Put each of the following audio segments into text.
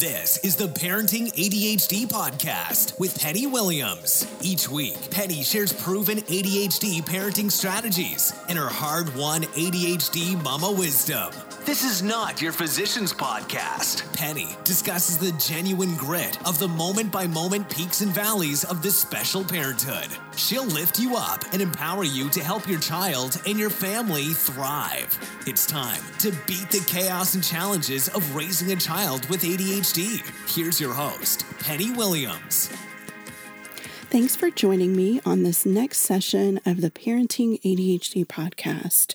This is the Parenting ADHD podcast with Penny Williams. Each week, Penny shares proven ADHD parenting strategies and her hard won ADHD mama wisdom. This is not your physician's podcast. Penny discusses the genuine grit of the moment by moment peaks and valleys of this special parenthood. She'll lift you up and empower you to help your child and your family thrive. It's time to beat the chaos and challenges of raising a child with ADHD. Here's your host, Penny Williams. Thanks for joining me on this next session of the Parenting ADHD podcast.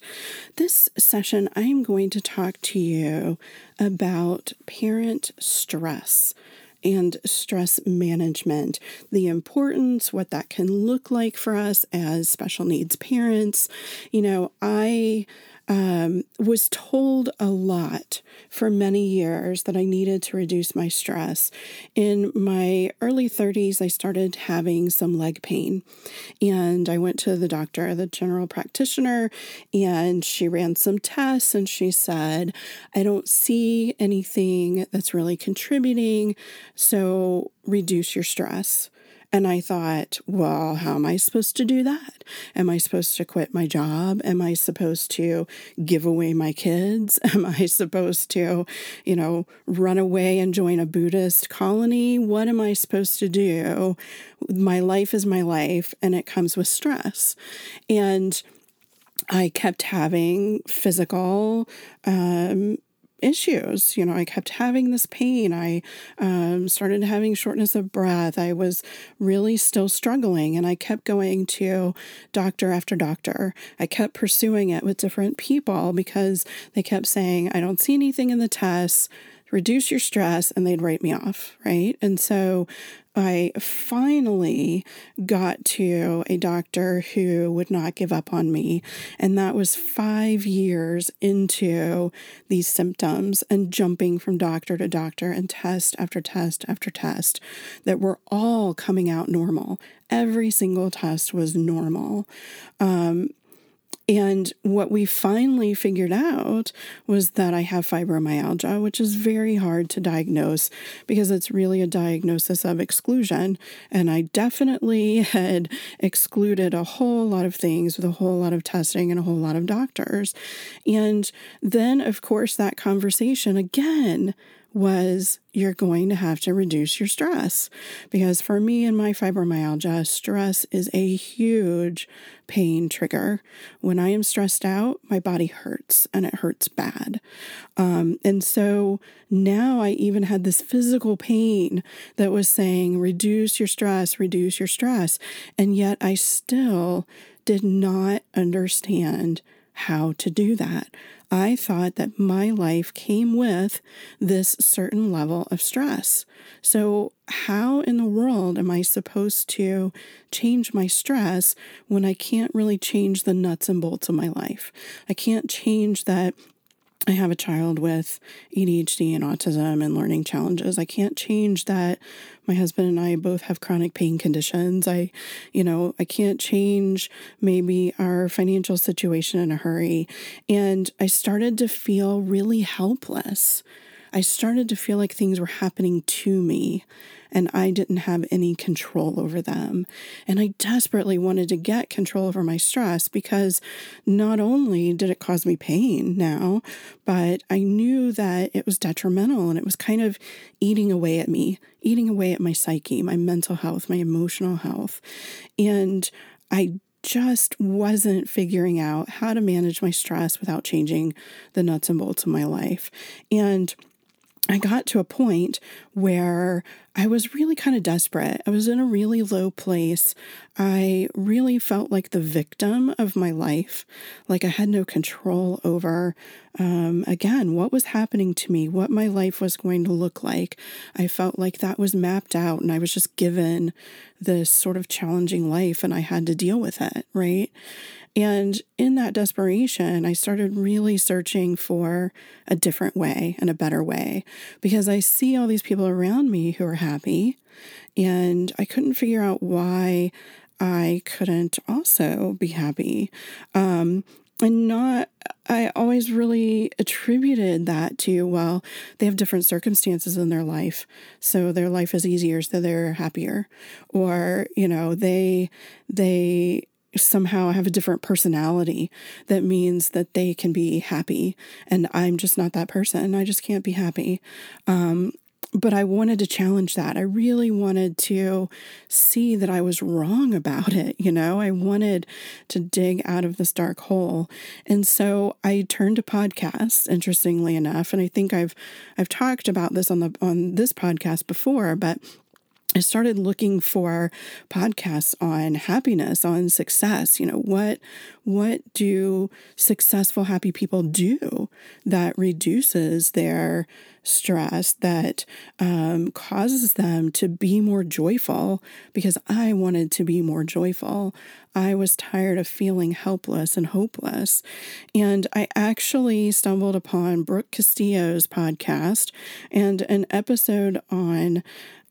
This session, I am going to talk to you about parent stress and stress management, the importance, what that can look like for us as special needs parents. You know, I um, was told a lot for many years that I needed to reduce my stress. In my early 30s, I started having some leg pain, and I went to the doctor, the general practitioner, and she ran some tests and she said, I don't see anything that's really contributing, so reduce your stress. And I thought, well, how am I supposed to do that? Am I supposed to quit my job? Am I supposed to give away my kids? Am I supposed to, you know, run away and join a Buddhist colony? What am I supposed to do? My life is my life and it comes with stress. And I kept having physical um, issues. You know, I kept having this pain. I um, started having shortness of breath. I was really still struggling, and I kept going to doctor after doctor. I kept pursuing it with different people because they kept saying, I don't see anything in the tests reduce your stress and they'd write me off right and so I finally got to a doctor who would not give up on me. And that was five years into these symptoms and jumping from doctor to doctor and test after test after test that were all coming out normal. Every single test was normal. Um, and what we finally figured out was that I have fibromyalgia, which is very hard to diagnose because it's really a diagnosis of exclusion. And I definitely had excluded a whole lot of things with a whole lot of testing and a whole lot of doctors. And then, of course, that conversation again was you're going to have to reduce your stress. Because for me and my fibromyalgia, stress is a huge pain trigger. When I am stressed out, my body hurts and it hurts bad. Um, and so now I even had this physical pain that was saying, reduce your stress, reduce your stress. And yet I still did not understand how to do that. I thought that my life came with this certain level of stress. So, how in the world am I supposed to change my stress when I can't really change the nuts and bolts of my life? I can't change that I have a child with ADHD and autism and learning challenges. I can't change that my husband and I both have chronic pain conditions. I, you know, I can't change maybe our financial situation in a hurry. And I started to feel really helpless. I started to feel like things were happening to me and I didn't have any control over them. And I desperately wanted to get control over my stress because not only did it cause me pain now, but I knew that it was detrimental and it was kind of eating away at me, eating away at my psyche, my mental health, my emotional health. And I just wasn't figuring out how to manage my stress without changing the nuts and bolts of my life. And I got to a point where I was really kind of desperate. I was in a really low place. I really felt like the victim of my life, like I had no control over, um, again, what was happening to me, what my life was going to look like. I felt like that was mapped out and I was just given this sort of challenging life and I had to deal with it, right? And in that desperation, I started really searching for a different way and a better way because I see all these people around me who are happy, and I couldn't figure out why I couldn't also be happy. Um, and not I always really attributed that to, well, they have different circumstances in their life. So their life is easier, so they're happier. Or, you know, they they somehow I have a different personality that means that they can be happy and i'm just not that person i just can't be happy um, but I wanted to challenge that. I really wanted to see that I was wrong about it. You know, I wanted to dig out of this dark hole. And so I turned to podcasts, interestingly enough. And I think I've I've talked about this on the on this podcast before, but I started looking for podcasts on happiness, on success. You know, what what do successful happy people do that reduces their stress, that um, causes them to be more joyful? Because I wanted to be more joyful. I was tired of feeling helpless and hopeless. And I actually stumbled upon Brooke Castillo's podcast and an episode on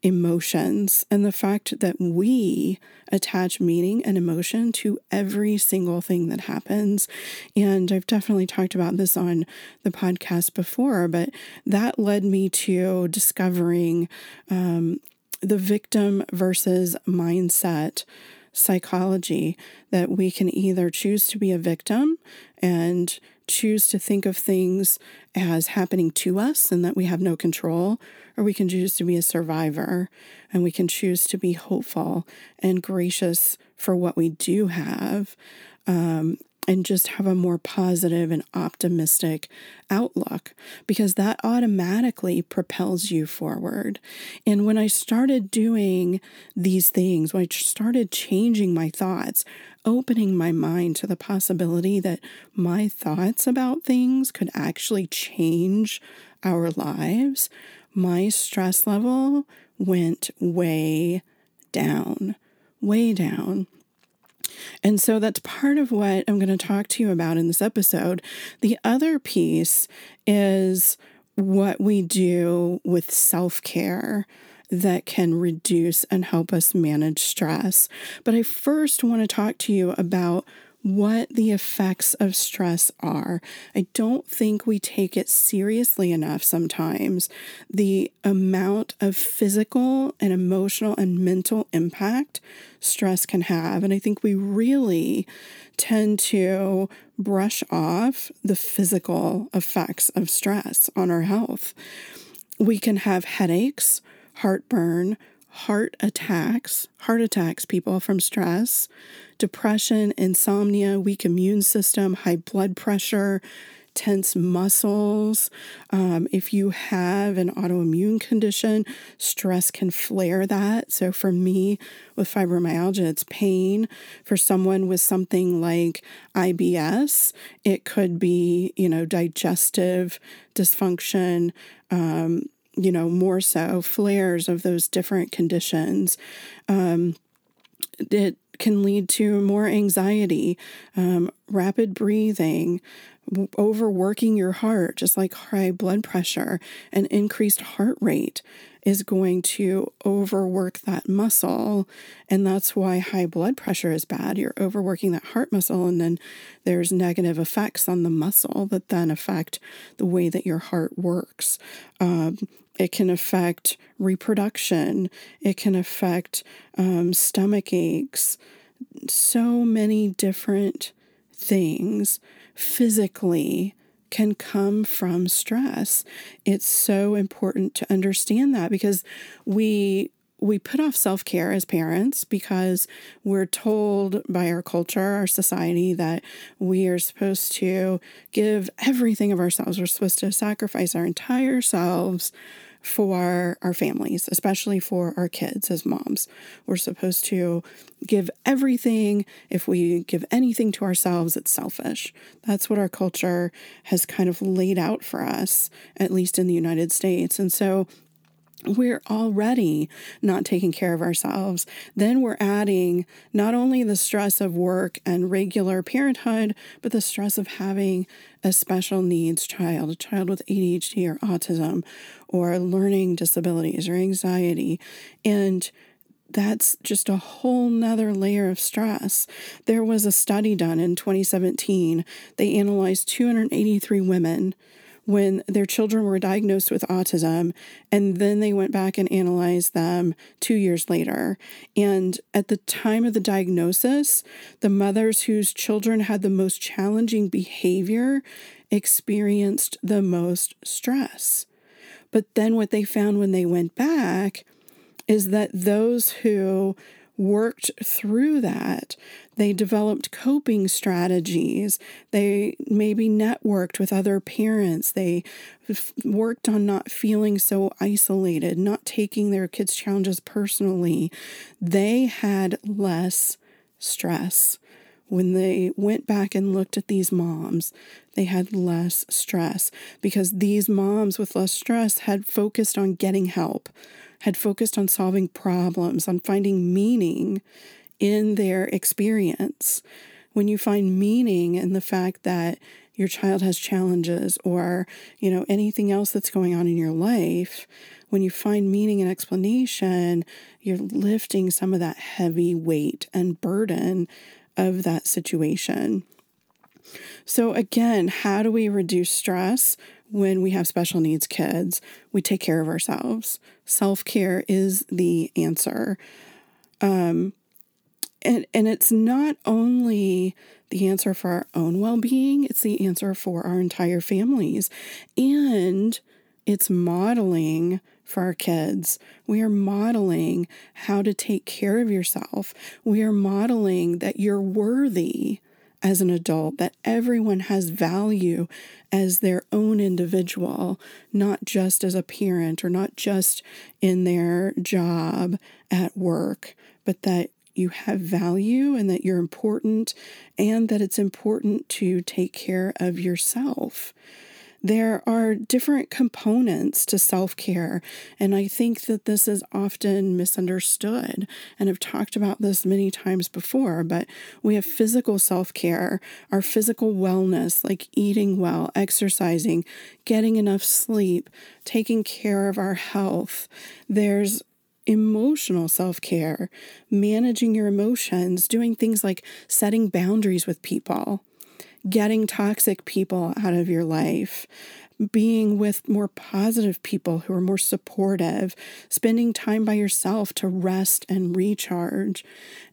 emotions and the fact that we attach meaning and emotion to every single thing that happens. And I've definitely talked about this on the podcast before, but that led me to discovering um, the victim versus mindset psychology that we can either choose to be a victim and choose to think of things as happening to us and that we have no control, or we can choose to be a survivor and we can choose to be hopeful and gracious for what we do have. Um, and just have a more positive and optimistic outlook because that automatically propels you forward. And when I started doing these things, when I started changing my thoughts, opening my mind to the possibility that my thoughts about things could actually change our lives, my stress level went way down, way down. And so that's part of what I'm going to talk to you about in this episode. The other piece is what we do with self care that can reduce and help us manage stress. But I first want to talk to you about what the effects of stress are. I don't think we take it seriously enough sometimes. The amount of physical and emotional and mental impact stress can have. And I think we really tend to brush off the physical effects of stress on our health. We can have headaches, heartburn, heart attacks, heart attacks, people from stress, depression, insomnia, weak immune system, high blood pressure, tense muscles. Um, if you have an autoimmune condition, stress can flare that. So, for me with fibromyalgia, it's pain. For someone with something like IBS, it could be, you know, digestive dysfunction. Um, you know, more so flares of those different conditions. Um, it can lead to more anxiety, um, rapid breathing, overworking your heart, just like high blood pressure and increased heart rate is going to overwork that muscle. And that's why high blood pressure is bad. You're overworking that heart muscle, and then there's negative effects on the muscle that then affect the way that your heart works. Um, it can affect reproduction, it can affect um, stomach aches, so many different things physically can come from stress. It's so important to understand that because we we put off self care as parents because we're told by our culture, our society, that we are supposed to give everything of ourselves. We're supposed to sacrifice our entire selves for our families, especially for our kids as moms. We're supposed to give everything. If we give anything to ourselves, it's selfish. That's what our culture has kind of laid out for us, at least in the United States. And so we're already not taking care of ourselves. Then we're adding not only the stress of work and regular parenthood, but the stress of having a special needs child, a child with ADHD or autism or learning disabilities or anxiety. And that's just a whole nother layer of stress. There was a study done in 2017. They analyzed 283 women when their children were diagnosed with autism, and then they went back and analyzed them two years later. And at the time of the diagnosis, the mothers whose children had the most challenging behavior experienced the most stress. But then what they found when they went back is that those who worked through that. They developed coping strategies. They maybe networked with other parents. They f- worked on not feeling so isolated, not taking their kids' challenges personally. They had less stress. When they went back and looked at these moms, they had less stress because these moms with less stress had focused on getting help had focused on solving problems, on finding meaning in their experience. When you find meaning in the fact that your child has challenges or, you know, anything else that's going on in your life, when you find meaning and explanation, you're lifting some of that heavy weight and burden of that situation. So, again, how do we reduce stress? When we have special needs kids, we take care of ourselves. Self care is the answer. Um, and, and it's not only the answer for our own well being, it's the answer for our entire families. And it's modeling for our kids. We are modeling how to take care of yourself. We are modeling that you're worthy as an adult, that everyone has value as their own individual, not just as a parent or not just in their job at work, but that you have value and that you're important and that it's important to take care of yourself there are different components to self care. And I think that this is often misunderstood. And I've talked about this many times before, but we have physical self care, our physical wellness, like eating well, exercising, getting enough sleep, taking care of our health. There's emotional self care, managing your emotions, doing things like setting boundaries with people getting toxic people out of your life, being with more positive people who are more supportive, spending time by yourself to rest and recharge.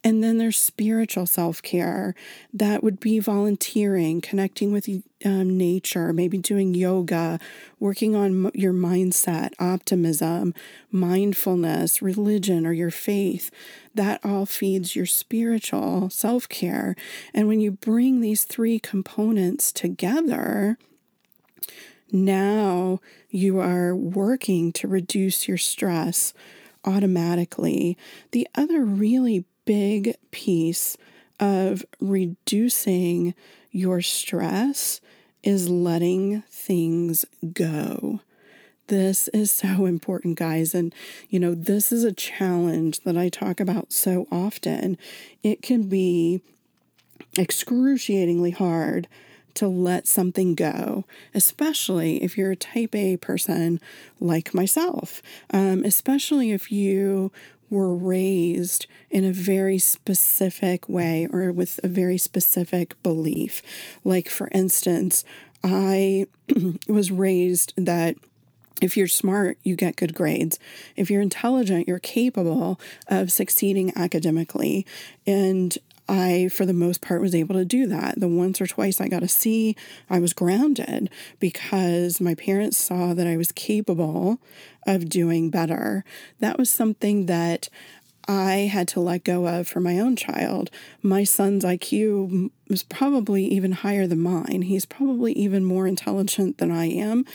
And then there's spiritual self care. That would be volunteering, connecting with um, nature, maybe doing yoga, working on your mindset, optimism, mindfulness, religion, or your faith. That all feeds your spiritual self care. And when you bring these three components together, now you are working to reduce your stress automatically. The other really big piece of reducing your stress is letting things go. This is so important, guys. And, you know, this is a challenge that I talk about so often. It can be excruciatingly hard to let something go, especially if you're a type A person like myself, um, especially if you were raised in a very specific way or with a very specific belief. Like, for instance, I was raised that if you're smart, you get good grades. If you're intelligent, you're capable of succeeding academically. And I, for the most part, was able to do that. The once or twice I got a C, I was grounded because my parents saw that I was capable of doing better. That was something that I had to let go of for my own child. My son's IQ was probably even higher than mine. He's probably even more intelligent than I am.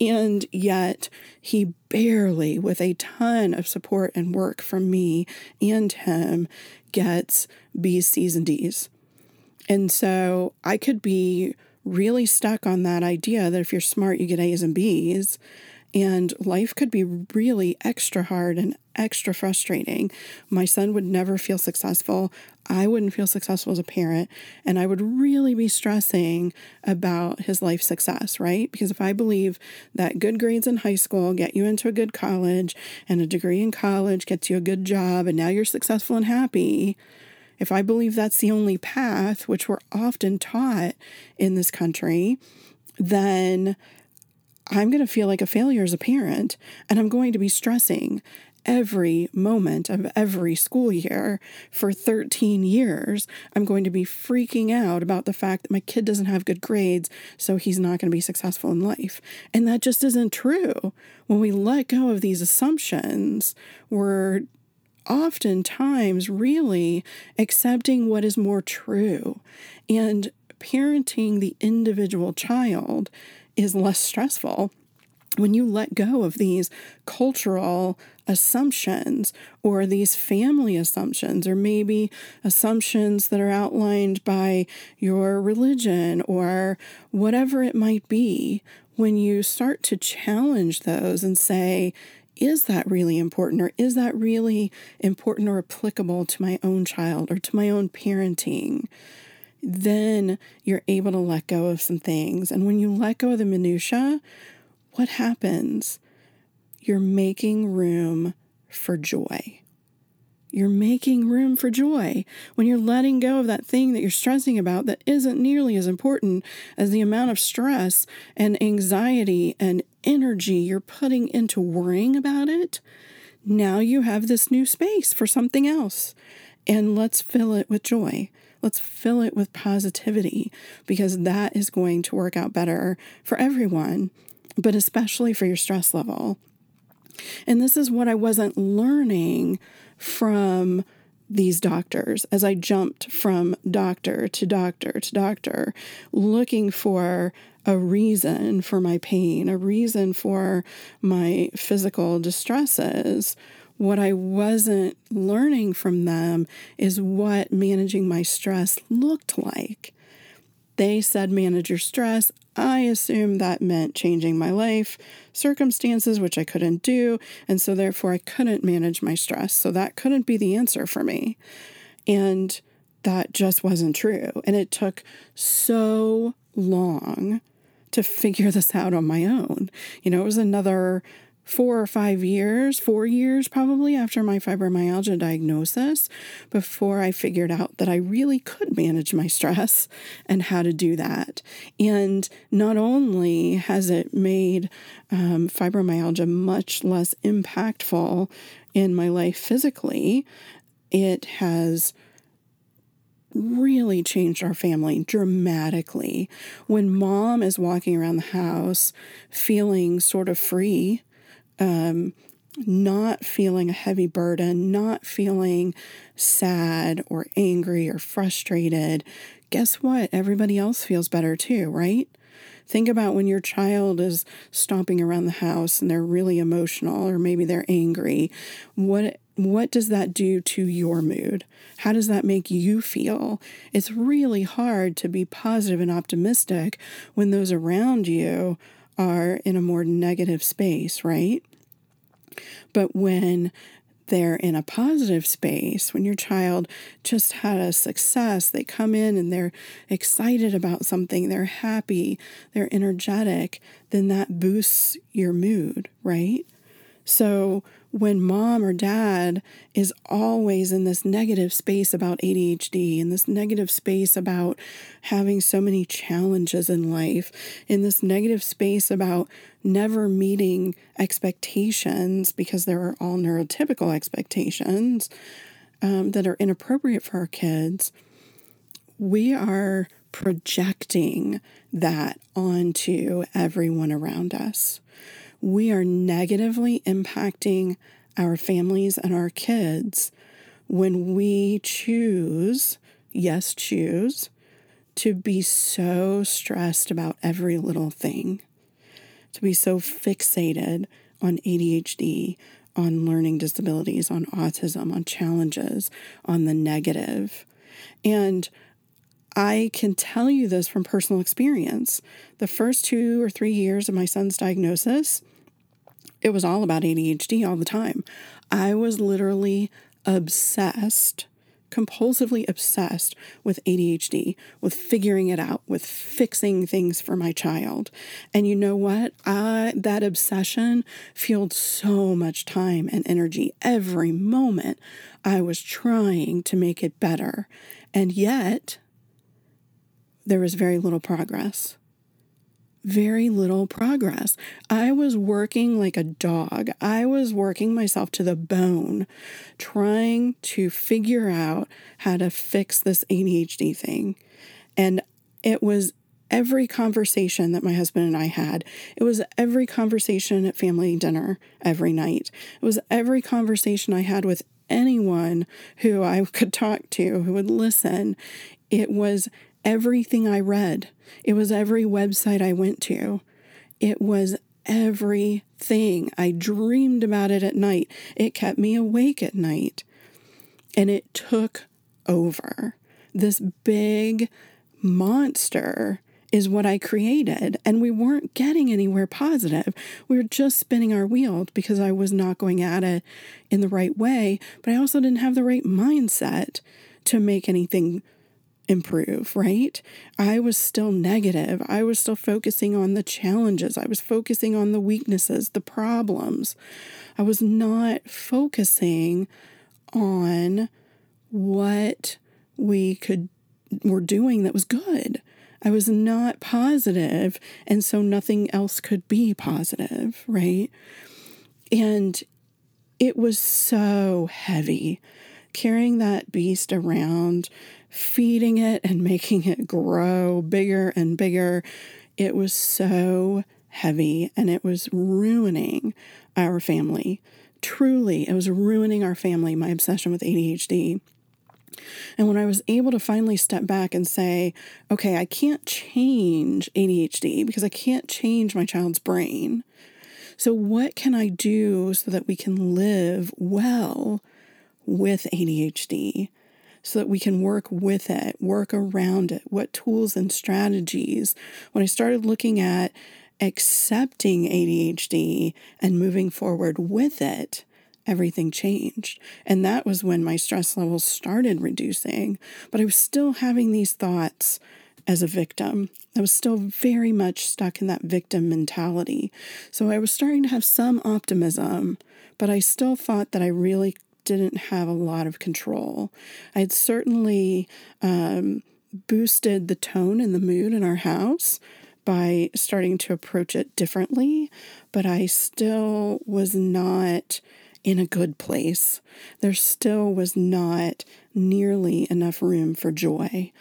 And yet, he barely, with a ton of support and work from me and him, gets B's, C's, and D's. And so I could be really stuck on that idea that if you're smart, you get A's and B's. And life could be really extra hard and extra frustrating. My son would never feel successful. I wouldn't feel successful as a parent. And I would really be stressing about his life success, right? Because if I believe that good grades in high school get you into a good college and a degree in college gets you a good job and now you're successful and happy, if I believe that's the only path, which we're often taught in this country, then I'm going to feel like a failure as a parent and I'm going to be stressing every moment of every school year for 13 years. I'm going to be freaking out about the fact that my kid doesn't have good grades, so he's not going to be successful in life. And that just isn't true. When we let go of these assumptions, we're oftentimes really accepting what is more true. And parenting the individual child is less stressful when you let go of these cultural assumptions or these family assumptions, or maybe assumptions that are outlined by your religion or whatever it might be, when you start to challenge those and say, is that really important or is that really important or applicable to my own child or to my own parenting? Then you're able to let go of some things. And when you let go of the minutia, what happens? You're making room for joy. You're making room for joy when you're letting go of that thing that you're stressing about that isn't nearly as important as the amount of stress and anxiety and energy you're putting into worrying about it. Now you have this new space for something else. And let's fill it with joy. Let's fill it with positivity because that is going to work out better for everyone, but especially for your stress level. And this is what I wasn't learning from these doctors as I jumped from doctor to doctor to doctor, looking for a reason for my pain, a reason for my physical distresses. What I wasn't learning from them is what managing my stress looked like. They said manage your stress. I assumed that meant changing my life circumstances, which I couldn't do. And so, therefore, I couldn't manage my stress. So, that couldn't be the answer for me. And that just wasn't true. And it took so long to figure this out on my own. You know, it was another four or five years, four years probably after my fibromyalgia diagnosis, before I figured out that I really could manage my stress and how to do that. And not only has it made um, fibromyalgia much less impactful in my life physically, it has really changed our family dramatically. When mom is walking around the house feeling sort of free um, not feeling a heavy burden, not feeling sad or angry or frustrated, guess what? Everybody else feels better too, right? Think about when your child is stomping around the house and they're really emotional or maybe they're angry. What what does that do to your mood? How does that make you feel? It's really hard to be positive and optimistic when those around you are in a more negative space, right? But when they're in a positive space, when your child just had a success, they come in and they're excited about something, they're happy, they're energetic, then that boosts your mood, right? So when mom or dad is always in this negative space about ADHD, in this negative space about having so many challenges in life, in this negative space about never meeting expectations because there are all neurotypical expectations um, that are inappropriate for our kids, we are projecting that onto everyone around us we are negatively impacting our families and our kids when we choose, yes, choose, to be so stressed about every little thing, to be so fixated on ADHD, on learning disabilities, on autism, on challenges, on the negative. And I can tell you this from personal experience. The first two or three years of my son's diagnosis, it was all about ADHD all the time. I was literally obsessed compulsively obsessed with ADHD, with figuring it out, with fixing things for my child. And you know what? I, that obsession fueled so much time and energy every moment. I was trying to make it better. And yet, there was very little progress very little progress. I was working like a dog. I was working myself to the bone, trying to figure out how to fix this ADHD thing. And it was every conversation that my husband and I had. It was every conversation at family dinner every night. It was every conversation I had with anyone who I could talk to who would listen. It was everything I read, it was every website I went to, it was everything. I dreamed about it at night. It kept me awake at night. And it took over. This big monster is what I created. And we weren't getting anywhere positive. We were just spinning our wheels because I was not going at it in the right way. But I also didn't have the right mindset to make anything improve, right? I was still negative. I was still focusing on the challenges. I was focusing on the weaknesses, the problems. I was not focusing on what we could were doing that was good. I was not positive, and so nothing else could be positive, right? And it was so heavy carrying that beast around feeding it and making it grow bigger and bigger. It was so heavy and it was ruining our family. Truly, it was ruining our family, my obsession with ADHD. And when I was able to finally step back and say, okay, I can't change ADHD because I can't change my child's brain. So, what can I do so that we can live well with ADHD? So that we can work with it, work around it. What tools and strategies? When I started looking at accepting ADHD and moving forward with it, everything changed. And that was when my stress levels started reducing. But I was still having these thoughts as a victim. I was still very much stuck in that victim mentality. So I was starting to have some optimism, but I still thought that I really didn't have a lot of control. I had certainly um, boosted the tone and the mood in our house by starting to approach it differently, but I still was not in a good place. There still was not nearly enough room for joy.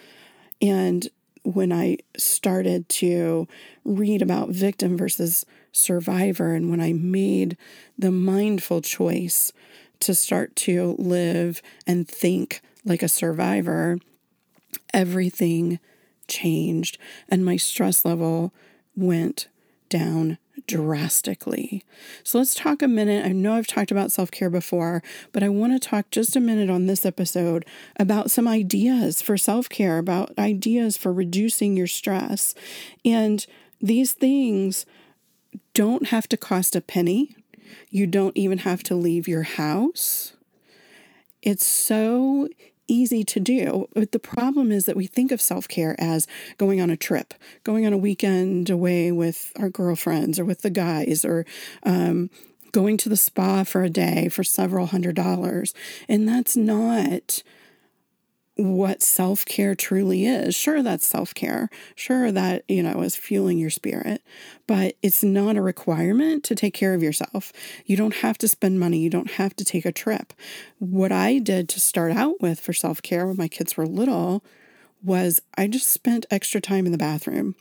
And when I started to read about victim versus survivor, and when I made the mindful choice to start to live and think like a survivor, everything changed and my stress level went down drastically. So let's talk a minute. I know I've talked about self care before, but I want to talk just a minute on this episode about some ideas for self care, about ideas for reducing your stress. And these things don't have to cost a penny. You don't even have to leave your house. It's so easy to do. But the problem is that we think of self care as going on a trip, going on a weekend away with our girlfriends or with the guys, or um, going to the spa for a day for several hundred dollars. And that's not what self care truly is. Sure, that's self care. Sure, that, you know, is fueling your spirit, but it's not a requirement to take care of yourself. You don't have to spend money. You don't have to take a trip. What I did to start out with for self care when my kids were little was I just spent extra time in the bathroom.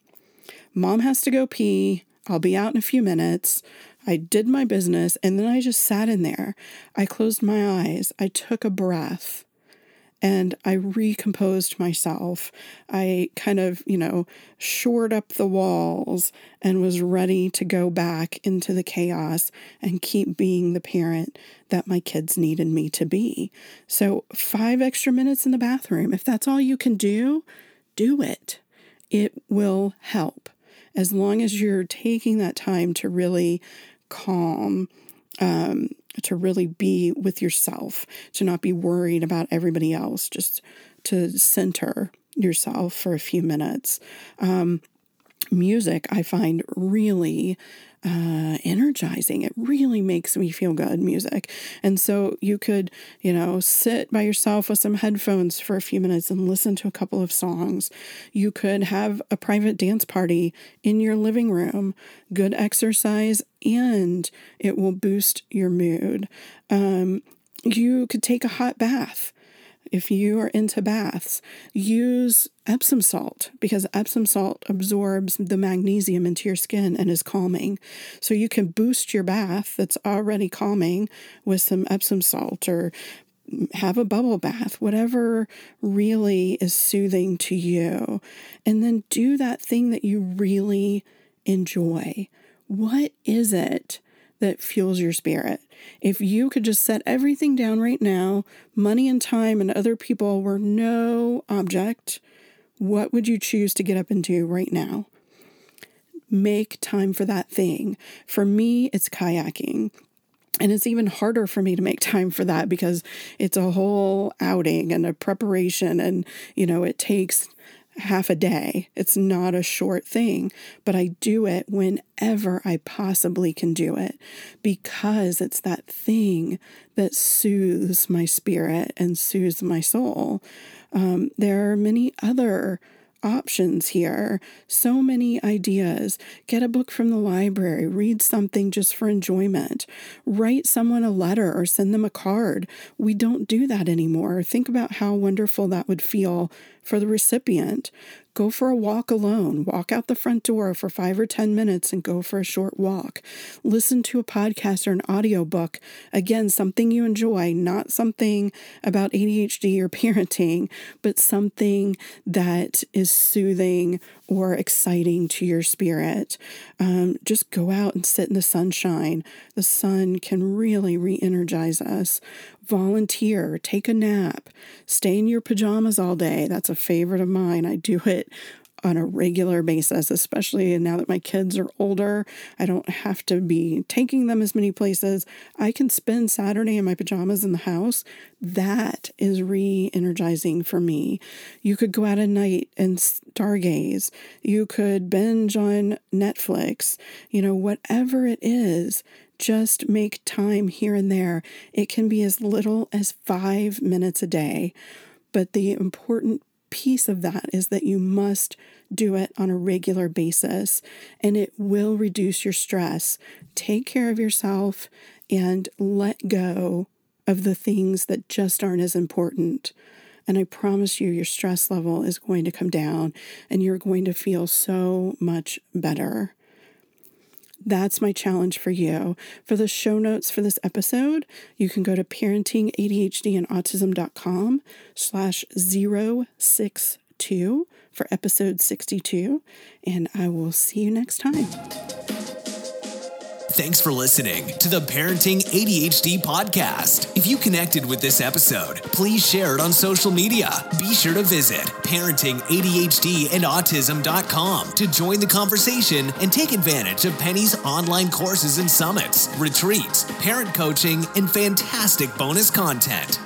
Mom has to go pee. I'll be out in a few minutes. I did my business and then I just sat in there. I closed my eyes. I took a breath and I recomposed myself. I kind of, you know, shored up the walls and was ready to go back into the chaos and keep being the parent that my kids needed me to be. So, five extra minutes in the bathroom, if that's all you can do, do it. It will help as long as you're taking that time to really calm, um, to really be with yourself, to not be worried about everybody else, just to center yourself for a few minutes. Um, music, I find really uh, energizing. It really makes me feel good, music. And so you could, you know, sit by yourself with some headphones for a few minutes and listen to a couple of songs. You could have a private dance party in your living room, good exercise, and it will boost your mood. Um, you could take a hot bath if you are into baths, use Epsom salt because Epsom salt absorbs the magnesium into your skin and is calming. So you can boost your bath that's already calming with some Epsom salt or have a bubble bath, whatever really is soothing to you. And then do that thing that you really enjoy. What is it that fuels your spirit. If you could just set everything down right now, money and time and other people were no object, what would you choose to get up and do right now? Make time for that thing. For me, it's kayaking. And it's even harder for me to make time for that because it's a whole outing and a preparation. And, you know, it takes half a day. It's not a short thing, but I do it whenever I possibly can do it because it's that thing that soothes my spirit and soothes my soul. Um, there are many other options here, so many ideas. Get a book from the library, read something just for enjoyment, write someone a letter or send them a card. We don't do that anymore. Think about how wonderful that would feel for the recipient. Go for a walk alone. Walk out the front door for five or 10 minutes and go for a short walk. Listen to a podcast or an audiobook. Again, something you enjoy, not something about ADHD or parenting, but something that is soothing or exciting to your spirit. Um, just go out and sit in the sunshine. The sun can really re energize us volunteer, take a nap, stay in your pajamas all day. That's a favorite of mine. I do it on a regular basis, especially now that my kids are older. I don't have to be taking them as many places. I can spend Saturday in my pajamas in the house. That is re energizing for me. You could go out at night and stargaze. You could binge on Netflix. You know, whatever it is, just make time here and there. It can be as little as five minutes a day. But the important piece of that is that you must do it on a regular basis and it will reduce your stress. Take care of yourself and let go of the things that just aren't as important. And I promise you, your stress level is going to come down and you're going to feel so much better. That's my challenge for you. For the show notes for this episode, you can go to parentingadhdandautism.com slash 062 for episode 62, and I will see you next time. Thanks for listening to the Parenting ADHD podcast. If you connected with this episode, please share it on social media. Be sure to visit parentingadhdandautism.com to join the conversation and take advantage of Penny's online courses and summits, retreats, parent coaching, and fantastic bonus content.